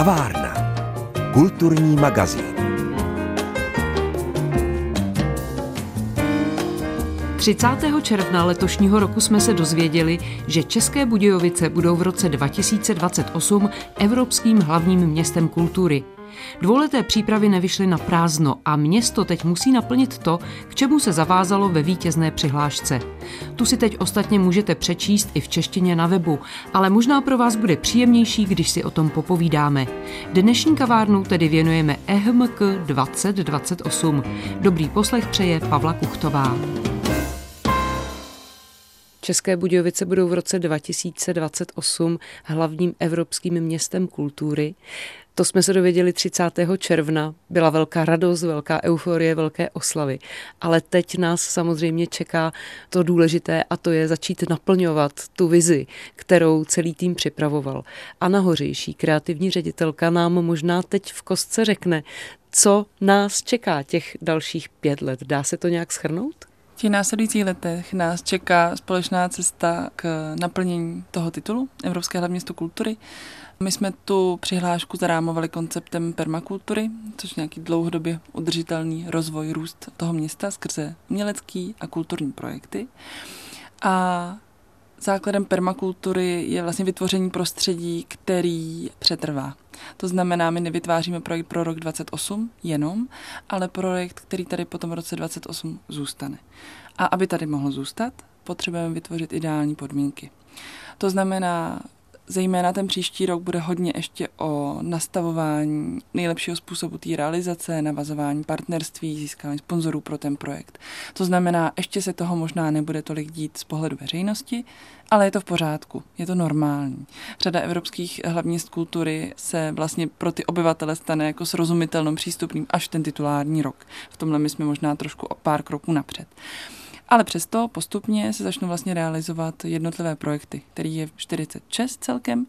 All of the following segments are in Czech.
Kavárna. Kulturní magazín. 30. června letošního roku jsme se dozvěděli, že České Budějovice budou v roce 2028 Evropským hlavním městem kultury. Dvouleté přípravy nevyšly na prázdno a město teď musí naplnit to, k čemu se zavázalo ve vítězné přihlášce. Tu si teď ostatně můžete přečíst i v češtině na webu, ale možná pro vás bude příjemnější, když si o tom popovídáme. Dnešní kavárnu tedy věnujeme EHMK 2028. Dobrý poslech přeje Pavla Kuchtová. České Budějovice budou v roce 2028 hlavním evropským městem kultury. To jsme se dověděli 30. června. Byla velká radost, velká euforie, velké oslavy. Ale teď nás samozřejmě čeká to důležité a to je začít naplňovat tu vizi, kterou celý tým připravoval. Anna Hořejší, kreativní ředitelka, nám možná teď v kostce řekne, co nás čeká těch dalších pět let. Dá se to nějak schrnout? V těch následujících letech nás čeká společná cesta k naplnění toho titulu Evropské hlavní město kultury. My jsme tu přihlášku zarámovali konceptem permakultury, což je nějaký dlouhodobě udržitelný rozvoj, růst toho města skrze umělecký a kulturní projekty. A základem permakultury je vlastně vytvoření prostředí, který přetrvá. To znamená, my nevytváříme projekt pro rok 28 jenom, ale projekt, který tady potom v roce 28 zůstane. A aby tady mohl zůstat, potřebujeme vytvořit ideální podmínky. To znamená Zejména ten příští rok bude hodně ještě o nastavování nejlepšího způsobu té realizace, navazování partnerství, získání sponzorů pro ten projekt. To znamená, ještě se toho možná nebude tolik dít z pohledu veřejnosti, ale je to v pořádku, je to normální. Řada evropských hlavní měst kultury se vlastně pro ty obyvatele stane jako srozumitelným přístupným až ten titulární rok. V tomhle my jsme možná trošku o pár kroků napřed. Ale přesto postupně se začnou vlastně realizovat jednotlivé projekty, který je 46 celkem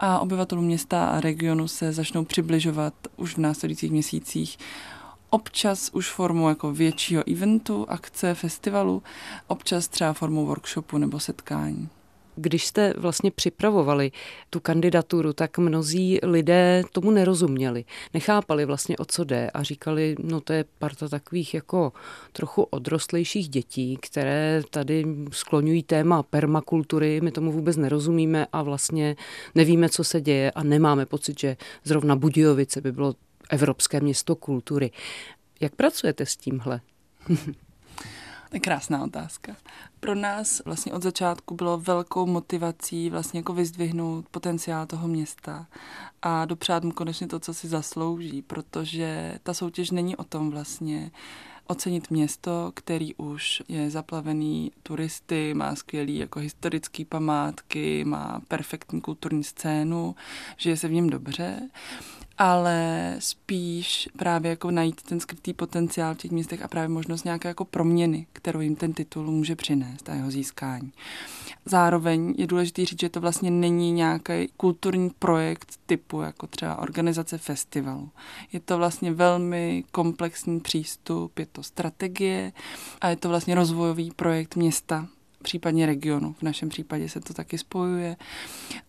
a obyvatelům města a regionu se začnou přibližovat už v následujících měsících občas už formou jako většího eventu, akce, festivalu, občas třeba formou workshopu nebo setkání. Když jste vlastně připravovali tu kandidaturu, tak mnozí lidé tomu nerozuměli. Nechápali vlastně, o co jde a říkali, no to je parta takových jako trochu odrostlejších dětí, které tady skloňují téma permakultury, my tomu vůbec nerozumíme a vlastně nevíme, co se děje a nemáme pocit, že zrovna Budějovice by bylo Evropské město kultury. Jak pracujete s tímhle? Krásná otázka. Pro nás vlastně od začátku bylo velkou motivací vlastně jako vyzdvihnout potenciál toho města a dopřát mu konečně to, co si zaslouží, protože ta soutěž není o tom vlastně ocenit město, který už je zaplavený turisty, má skvělý jako historické památky, má perfektní kulturní scénu, žije se v něm dobře, ale spíš právě jako najít ten skrytý potenciál v těch městech a právě možnost nějaké jako proměny, kterou jim ten titul může přinést a jeho získání. Zároveň je důležité říct, že to vlastně není nějaký kulturní projekt typu jako třeba organizace festivalu. Je to vlastně velmi komplexní přístup, je to strategie a je to vlastně rozvojový projekt města, případně regionu. V našem případě se to taky spojuje.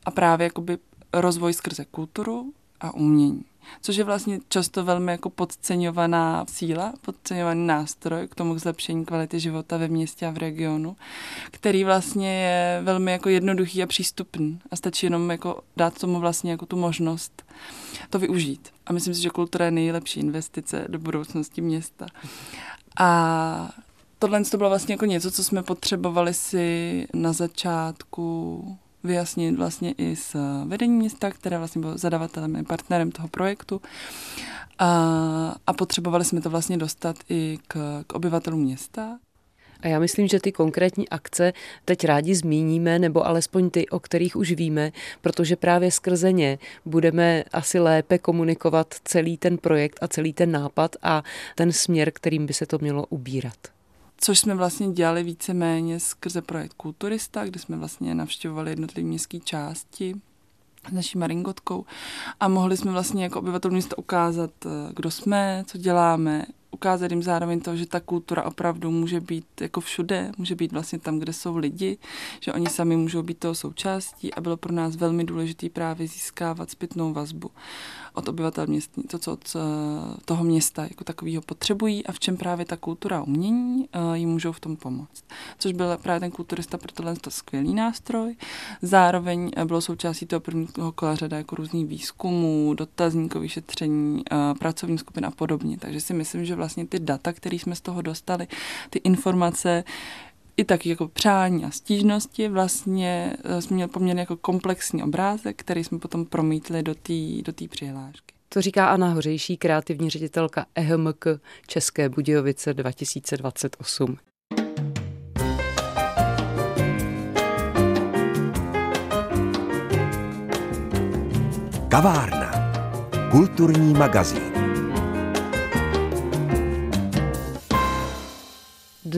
A právě jakoby rozvoj skrze kulturu, a umění. Což je vlastně často velmi jako podceňovaná síla, podceňovaný nástroj k tomu zlepšení kvality života ve městě a v regionu, který vlastně je velmi jako jednoduchý a přístupný a stačí jenom jako dát tomu vlastně jako tu možnost to využít. A myslím si, že kultura je nejlepší investice do budoucnosti města. A tohle to bylo vlastně jako něco, co jsme potřebovali si na začátku vyjasnit vlastně i s vedením města, které vlastně bylo zadavatelem a partnerem toho projektu. A, a potřebovali jsme to vlastně dostat i k, k obyvatelům města. A já myslím, že ty konkrétní akce teď rádi zmíníme, nebo alespoň ty, o kterých už víme, protože právě skrze ně budeme asi lépe komunikovat celý ten projekt a celý ten nápad a ten směr, kterým by se to mělo ubírat což jsme vlastně dělali víceméně skrze projekt Kulturista, kde jsme vlastně navštěvovali jednotlivé městské části s naší maringotkou. A mohli jsme vlastně jako obyvatel města ukázat, eh, kdo jsme, co děláme, ukázat jim zároveň to, že ta kultura opravdu může být jako všude, může být vlastně tam, kde jsou lidi, že oni sami můžou být toho součástí a bylo pro nás velmi důležité právě získávat zpětnou vazbu od obyvatel městní, to, co od eh, toho města jako takového potřebují a v čem právě ta kultura umění eh, jim můžou v tom pomoct. Což byl právě ten kulturista pro tohle to skvělý nástroj. Zároveň eh, bylo součástí toho prvního kola řada jako různých výzkumů, dotazníkových šetření, pracovní skupin a podobně. Takže si myslím, že vlastně ty data, které jsme z toho dostali, ty informace, i taky jako přání a stížnosti vlastně eh, jsme měli poměrně jako komplexní obrázek, který jsme potom promítli do té do tý přihlášky. To říká Anna Hořejší, kreativní ředitelka EHMK České Budějovice 2028. Kavárna. Kulturní magazín.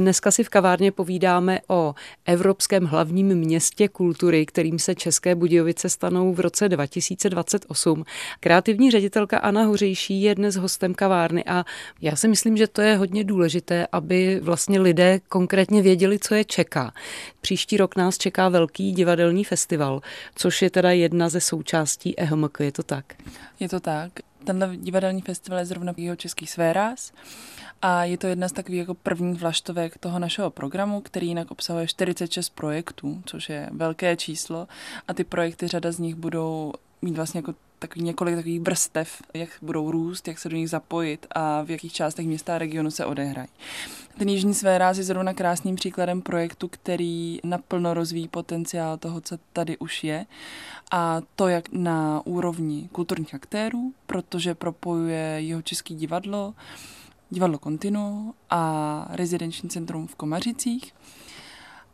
Dneska si v kavárně povídáme o Evropském hlavním městě kultury, kterým se České Budějovice stanou v roce 2028. Kreativní ředitelka Anna Hořejší je dnes hostem kavárny a já si myslím, že to je hodně důležité, aby vlastně lidé konkrétně věděli, co je čeká. Příští rok nás čeká velký divadelní festival, což je teda jedna ze součástí EHMK, je to tak? Je to tak. Tenhle divadelní festival je zrovna jeho český sféras a je to jedna z takových jako prvních vlaštovek toho našeho programu, který jinak obsahuje 46 projektů, což je velké číslo. A ty projekty, řada z nich budou mít vlastně jako takový několik takových vrstev, jak budou růst, jak se do nich zapojit a v jakých částech města a regionu se odehrají. Ten Jižní sféráz je zrovna krásným příkladem projektu, který naplno rozvíjí potenciál toho, co tady už je. A to jak na úrovni kulturních aktérů, protože propojuje jeho český divadlo, divadlo Continu a rezidenční centrum v Komařicích.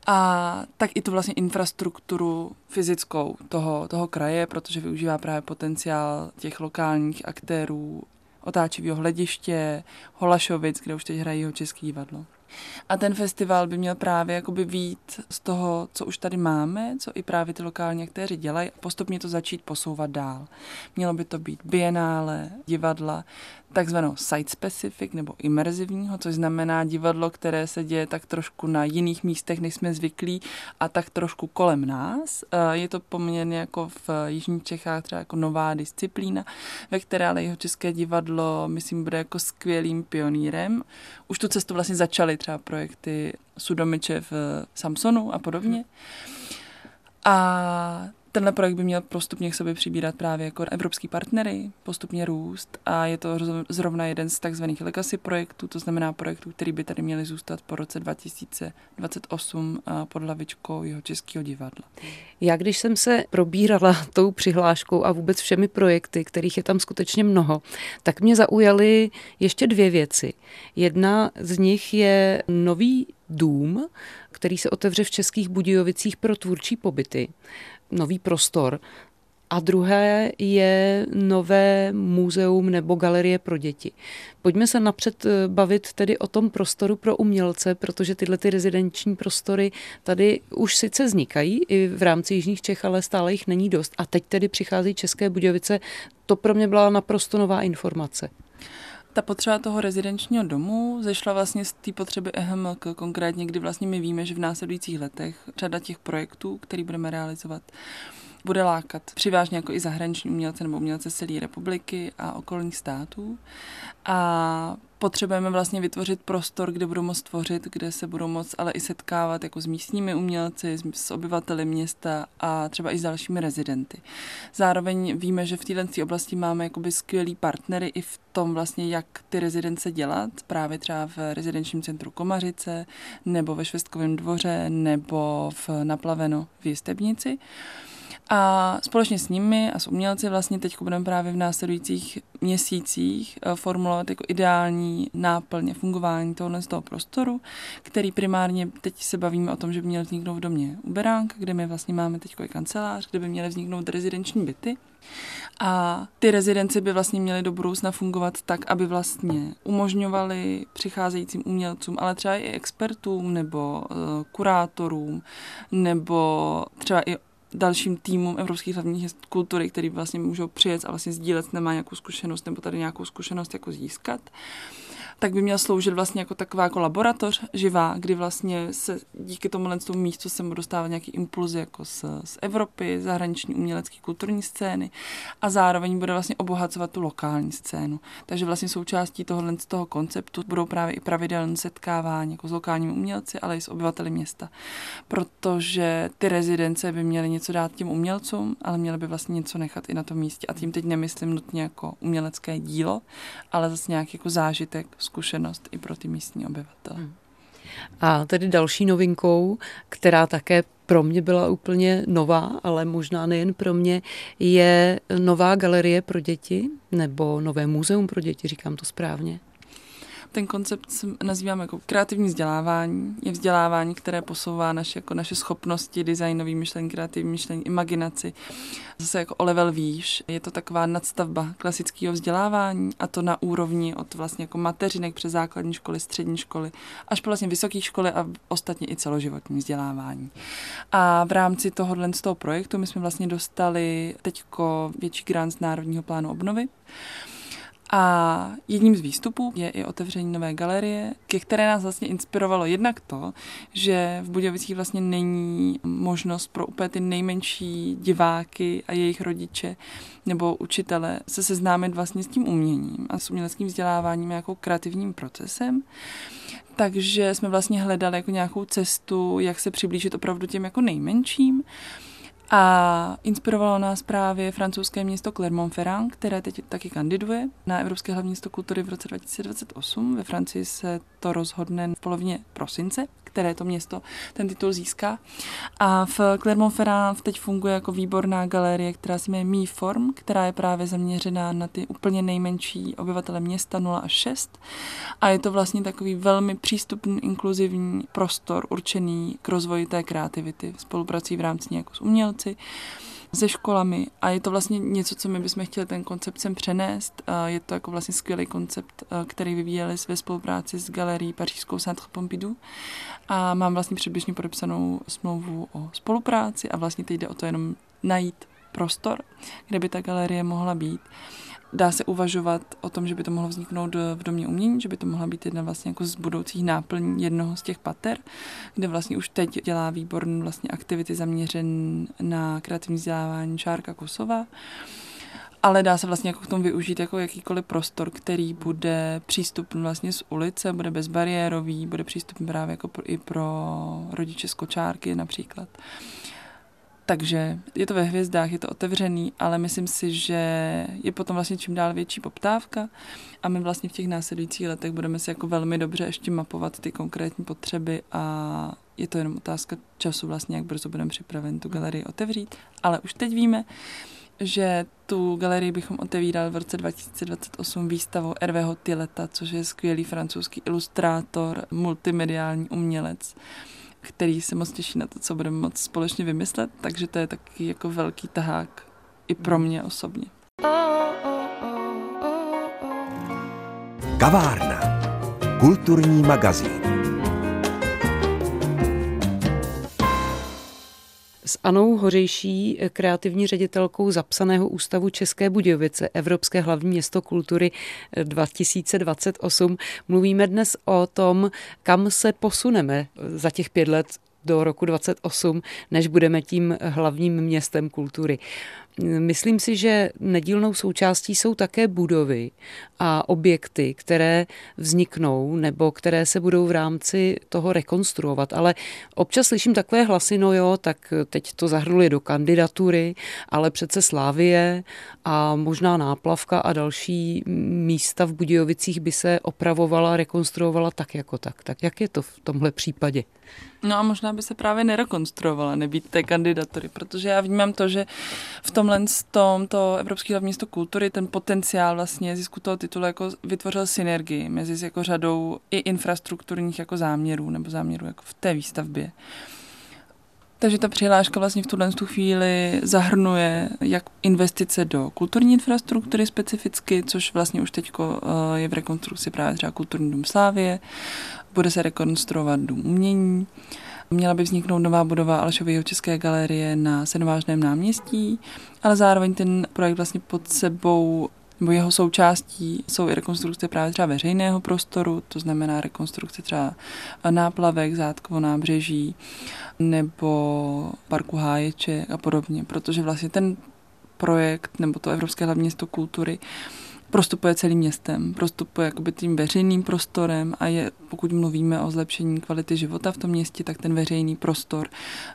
A tak i tu vlastně infrastrukturu fyzickou toho, toho kraje, protože využívá právě potenciál těch lokálních aktérů, otáčivého hlediště, Holašovic, kde už teď hrají jeho český divadlo. A ten festival by měl právě jakoby vít z toho, co už tady máme, co i právě ty lokální aktéři dělají a postupně to začít posouvat dál. Mělo by to být bienále, divadla, takzvaného site-specific nebo imerzivního, což znamená divadlo, které se děje tak trošku na jiných místech, než jsme zvyklí a tak trošku kolem nás. Je to poměrně jako v Jižních Čechách třeba jako nová disciplína, ve které ale jeho české divadlo, myslím, bude jako skvělým pionýrem. Už tu cestu vlastně začaly třeba projekty Sudomiče v Samsonu a podobně. A Tenhle projekt by měl postupně k sobě přibírat právě jako evropský partnery, postupně růst a je to zrovna jeden z takzvaných legacy projektů, to znamená projektů, který by tady měly zůstat po roce 2028 pod hlavičkou jeho českého divadla. Já když jsem se probírala tou přihláškou a vůbec všemi projekty, kterých je tam skutečně mnoho, tak mě zaujaly ještě dvě věci. Jedna z nich je nový dům, který se otevře v Českých Budějovicích pro tvůrčí pobyty nový prostor. A druhé je nové muzeum nebo galerie pro děti. Pojďme se napřed eh, bavit tedy o tom prostoru pro umělce, protože tyhle ty rezidenční prostory tady už sice vznikají i v rámci Jižních Čech, ale stále jich není dost. A teď tedy přichází České Budějovice. To pro mě byla naprosto nová informace. Ta potřeba toho rezidenčního domu zešla vlastně z té potřeby EHMK, konkrétně, kdy vlastně my víme, že v následujících letech řada těch projektů, který budeme realizovat, bude lákat přivážně jako i zahraniční umělce nebo umělce z celé republiky a okolních států. A potřebujeme vlastně vytvořit prostor, kde budou moct tvořit, kde se budou moct ale i setkávat jako s místními umělci, s obyvateli města a třeba i s dalšími rezidenty. Zároveň víme, že v této oblasti máme jakoby skvělý partnery i v tom vlastně, jak ty rezidence dělat, právě třeba v rezidenčním centru Komařice, nebo ve Švestkovém dvoře, nebo v Naplaveno v Jistebnici. A společně s nimi a s umělci vlastně teď budeme právě v následujících měsících eh, formulovat jako ideální náplně fungování tohohle z toho prostoru, který primárně teď se bavíme o tom, že by měl vzniknout v domě Uberánka, kde my vlastně máme teď i kancelář, kde by měly vzniknout rezidenční byty. A ty rezidence by vlastně měly do budoucna fungovat tak, aby vlastně umožňovaly přicházejícím umělcům, ale třeba i expertům nebo uh, kurátorům nebo třeba i dalším týmům Evropských hlavních kultury, který vlastně můžou přijet a vlastně sdílet, nemá nějakou zkušenost nebo tady nějakou zkušenost jako získat tak by měl sloužit vlastně jako taková jako laboratoř živá, kdy vlastně se díky tomu tomu místu se mu dostává nějaký impulzy jako z, z Evropy, zahraniční umělecké kulturní scény a zároveň bude vlastně obohacovat tu lokální scénu. Takže vlastně součástí tohohle z toho konceptu budou právě i pravidelné setkávání jako s lokálními umělci, ale i s obyvateli města. Protože ty rezidence by měly něco dát těm umělcům, ale měly by vlastně něco nechat i na tom místě. A tím teď nemyslím nutně jako umělecké dílo, ale zase nějaký jako zážitek, zkušenost i pro ty místní obyvatele. Hmm. A tedy další novinkou, která také pro mě byla úplně nová, ale možná nejen pro mě, je nová galerie pro děti nebo nové muzeum pro děti, říkám to správně. Ten koncept nazývám jako kreativní vzdělávání. Je vzdělávání, které posouvá naše, jako naše schopnosti, designový myšlení, kreativní myšlení, imaginaci. Zase jako o level výš. Je to taková nadstavba klasického vzdělávání a to na úrovni od vlastně jako mateřinek přes základní školy, střední školy, až po vlastně vysoké školy a ostatně i celoživotní vzdělávání. A v rámci tohohle z toho projektu my jsme vlastně dostali teďko větší grant z Národního plánu obnovy. A jedním z výstupů je i otevření nové galerie, ke které nás vlastně inspirovalo jednak to, že v Budějovicích vlastně není možnost pro úplně ty nejmenší diváky a jejich rodiče nebo učitele se seznámit vlastně s tím uměním a s uměleckým vzděláváním jako kreativním procesem. Takže jsme vlastně hledali jako nějakou cestu, jak se přiblížit opravdu těm jako nejmenším. A inspirovalo nás právě francouzské město Clermont-Ferrand, které teď taky kandiduje na Evropské hlavní město kultury v roce 2028. Ve Francii se to rozhodne v polovině prosince, které to město ten titul získá. A v Clermont-Ferrand teď funguje jako výborná galerie, která se jmenuje Form, která je právě zaměřená na ty úplně nejmenší obyvatele města 0 až 6. A je to vlastně takový velmi přístupný, inkluzivní prostor určený k rozvoji té kreativity. Spoluprací v rámci jako s umělci, se školami a je to vlastně něco, co my bychom chtěli ten koncept sem přenést. Je to jako vlastně skvělý koncept, který vyvíjeli ve spolupráci s galerií Pařížskou Centre Pompidou a mám vlastně předběžně podepsanou smlouvu o spolupráci a vlastně teď jde o to jenom najít prostor, kde by ta galerie mohla být dá se uvažovat o tom, že by to mohlo vzniknout v domě umění, že by to mohla být jedna vlastně jako z budoucích náplní jednoho z těch pater, kde vlastně už teď dělá výborné vlastně aktivity zaměřen na kreativní vzdělávání Šárka Kosova ale dá se vlastně jako k tomu využít jako jakýkoliv prostor, který bude přístupný vlastně z ulice, bude bezbariérový, bude přístupný právě jako i pro rodiče z kočárky například. Takže je to ve hvězdách, je to otevřený, ale myslím si, že je potom vlastně čím dál větší poptávka a my vlastně v těch následujících letech budeme si jako velmi dobře ještě mapovat ty konkrétní potřeby a je to jenom otázka času vlastně, jak brzo budeme připraven tu galerii otevřít. Ale už teď víme, že tu galerii bychom otevírali v roce 2028 výstavou Hervého Tileta, což je skvělý francouzský ilustrátor, multimediální umělec který se moc těší na to, co budeme moc společně vymyslet, takže to je taky jako velký tahák i pro mě osobně. Kavárna. Kulturní magazín. Anou Hořejší, kreativní ředitelkou zapsaného ústavu České Budějovice, Evropské hlavní město kultury 2028, mluvíme dnes o tom, kam se posuneme za těch pět let do roku 28, než budeme tím hlavním městem kultury. Myslím si, že nedílnou součástí jsou také budovy a objekty, které vzniknou nebo které se budou v rámci toho rekonstruovat. Ale občas slyším takové hlasy, no jo, tak teď to zahrnuli do kandidatury, ale přece Slávie a možná náplavka a další místa v Budějovicích by se opravovala, rekonstruovala tak jako tak. Tak jak je to v tomhle případě? No a možná by se právě nerekonstruovala nebýt té kandidatury, protože já vnímám to, že v tomhle tom to Evropský hlavní město kultury ten potenciál vlastně zisku toho titulu jako vytvořil synergii mezi jako řadou i infrastrukturních jako záměrů nebo záměrů jako v té výstavbě. Takže ta přihláška vlastně v tuhle tu chvíli zahrnuje jak investice do kulturní infrastruktury specificky, což vlastně už teď eh, je v rekonstrukci právě třeba Kulturní dům Slávě, bude se rekonstruovat dům umění, Měla by vzniknout nová budova Alešového České galerie na Senovážném náměstí, ale zároveň ten projekt vlastně pod sebou nebo jeho součástí jsou i rekonstrukce právě třeba veřejného prostoru, to znamená rekonstrukce třeba náplavek, zátkovo nábřeží nebo parku Háječe a podobně, protože vlastně ten projekt nebo to Evropské hlavní město kultury prostupuje celým městem, prostupuje jakoby tím veřejným prostorem a je, pokud mluvíme o zlepšení kvality života v tom městě, tak ten veřejný prostor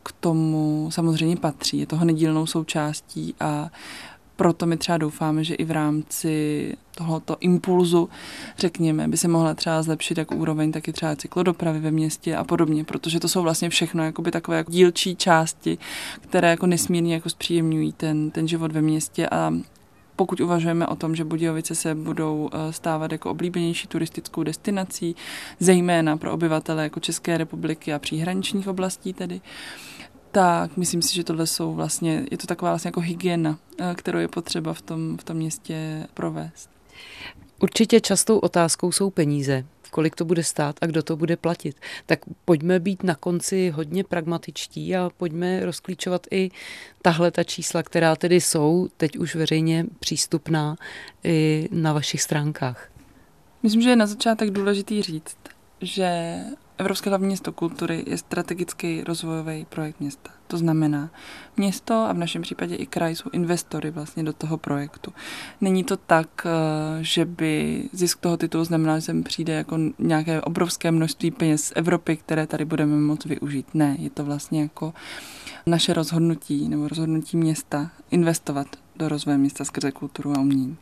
k tomu samozřejmě patří, je toho nedílnou součástí a proto my třeba doufáme, že i v rámci tohoto impulzu, řekněme, by se mohla třeba zlepšit jak úroveň, tak i třeba cyklodopravy ve městě a podobně, protože to jsou vlastně všechno jakoby takové jako dílčí části, které jako nesmírně jako zpříjemňují ten, ten život ve městě. A pokud uvažujeme o tom, že Budějovice se budou eh, stávat jako oblíbenější turistickou destinací, zejména pro obyvatele jako České republiky a příhraničních oblastí tedy, tak myslím si, že tohle jsou vlastně, je to taková vlastně jako hygiena, eh, kterou je potřeba v tom, v tom městě provést. Určitě častou otázkou jsou peníze kolik to bude stát a kdo to bude platit. Tak pojďme být na konci hodně pragmatičtí a pojďme rozklíčovat i tahle ta čísla, která tedy jsou teď už veřejně přístupná i na vašich stránkách. Myslím, že je na začátek důležitý říct, že Evropské hlavní město kultury je strategický rozvojový projekt města. To znamená, město a v našem případě i kraj jsou investory vlastně do toho projektu. Není to tak, eh, že by zisk toho titulu znamenal, že sem přijde jako nějaké obrovské množství peněz z Evropy, které tady budeme moct využít. Ne, je to vlastně jako naše rozhodnutí nebo rozhodnutí města investovat do rozvoje města skrze kulturu a umění.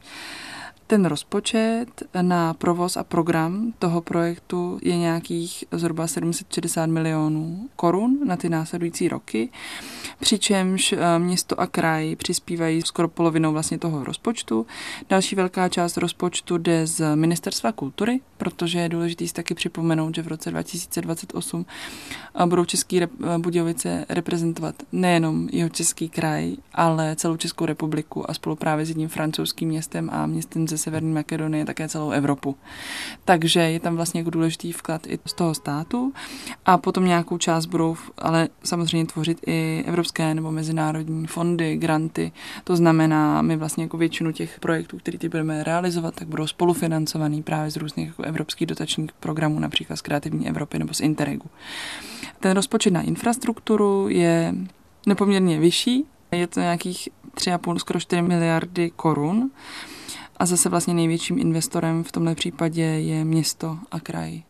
Ten rozpočet na provoz a program toho projektu je nějakých zhruba 760 milionů korun na ty následující roky, přičemž eh, město a kraj přispívají skoro polovinou vlastně toho rozpočtu. Další velká část rozpočtu jde z Ministerstva kultury, protože je důležité si taky připomenout, že v roce 2028 eh, budou Český rep- eh, Budějovice reprezentovat nejenom jeho český kraj, ale celou Českou republiku a spolu právě s jedním francouzským městem a městem ze ze Severní Makedonie, také celou Evropu. Takže je tam vlastně jako důležitý vklad i z toho státu a potom nějakou část budou ale samozřejmě tvořit i evropské nebo mezinárodní fondy, granty. To znamená, my vlastně jako většinu těch projektů, které ty budeme realizovat, tak budou spolufinancovaný právě z různých jako evropských dotačních programů, například z Kreativní Evropy nebo z Interregu. Ten rozpočet na infrastrukturu je nepoměrně vyšší, je to nějakých 3,5 skoro 4 miliardy korun. A zase vlastně největším investorem v tomhle případě je město a kraj.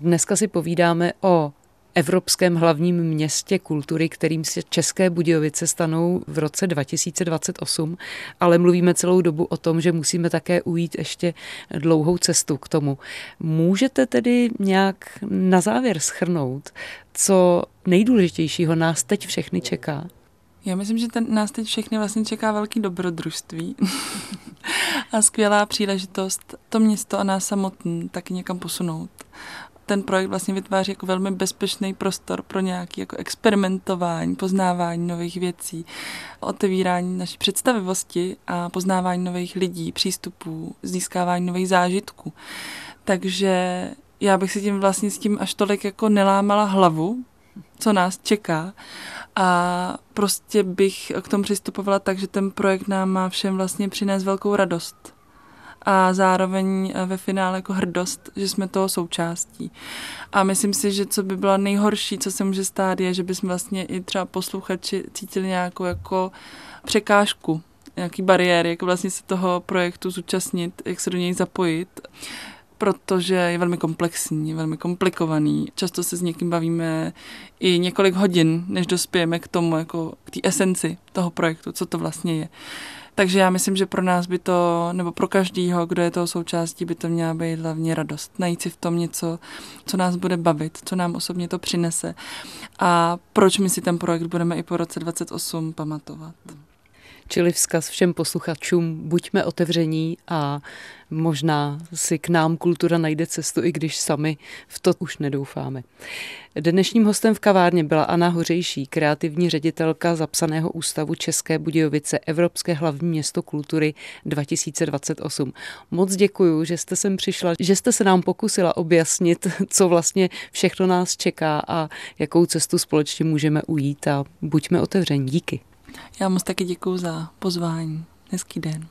Dneska si povídáme o Evropském hlavním městě kultury, kterým se České Budějovice stanou v roce 2028, ale mluvíme celou dobu o tom, že musíme také ujít ještě dlouhou cestu k tomu. Můžete tedy nějak na závěr schrnout, co nejdůležitějšího nás teď všechny čeká? Já myslím, že ten, nás teď všechny vlastně čeká velký dobrodružství a skvělá příležitost to město a nás samotný taky někam posunout. Ten projekt vlastně vytváří jako velmi bezpečný prostor pro nějaké jako experimentování, poznávání nových věcí, otevírání naší představivosti a poznávání nových lidí, přístupů, získávání nových zážitků. Takže já bych si tím vlastně s tím až tolik jako nelámala hlavu, co nás čeká. A prostě bych k tomu přistupovala tak, že ten projekt nám má všem vlastně přinést velkou radost. A zároveň ve finále jako hrdost, že jsme toho součástí. A myslím si, že co by bylo nejhorší, co se může stát, je, že bychom vlastně i třeba posluchači cítili nějakou jako překážku, nějaký bariéry, jak vlastně se toho projektu zúčastnit, jak se do něj zapojit protože je velmi komplexní, velmi komplikovaný. Často se s někým bavíme i několik hodin, než dospějeme k tomu, jako k té esenci toho projektu, co to vlastně je. Takže já myslím, že pro nás by to, nebo pro každýho, kdo je toho součástí, by to měla být hlavně radost. Najít si v tom něco, co nás bude bavit, co nám osobně to přinese a proč my si ten projekt budeme i po roce 28 pamatovat. Čili vzkaz všem posluchačům, buďme otevření a možná si k nám kultura najde cestu, i když sami v to už nedoufáme. Dnešním hostem v kavárně byla Anna Hořejší, kreativní ředitelka zapsaného ústavu České Budějovice Evropské hlavní město kultury 2028. Moc děkuji, že jste sem přišla, že jste se nám pokusila objasnit, co vlastně všechno nás čeká a jakou cestu společně můžeme ujít a buďme otevření. Díky. Já moc taky děkuji za pozvání. Hezký den.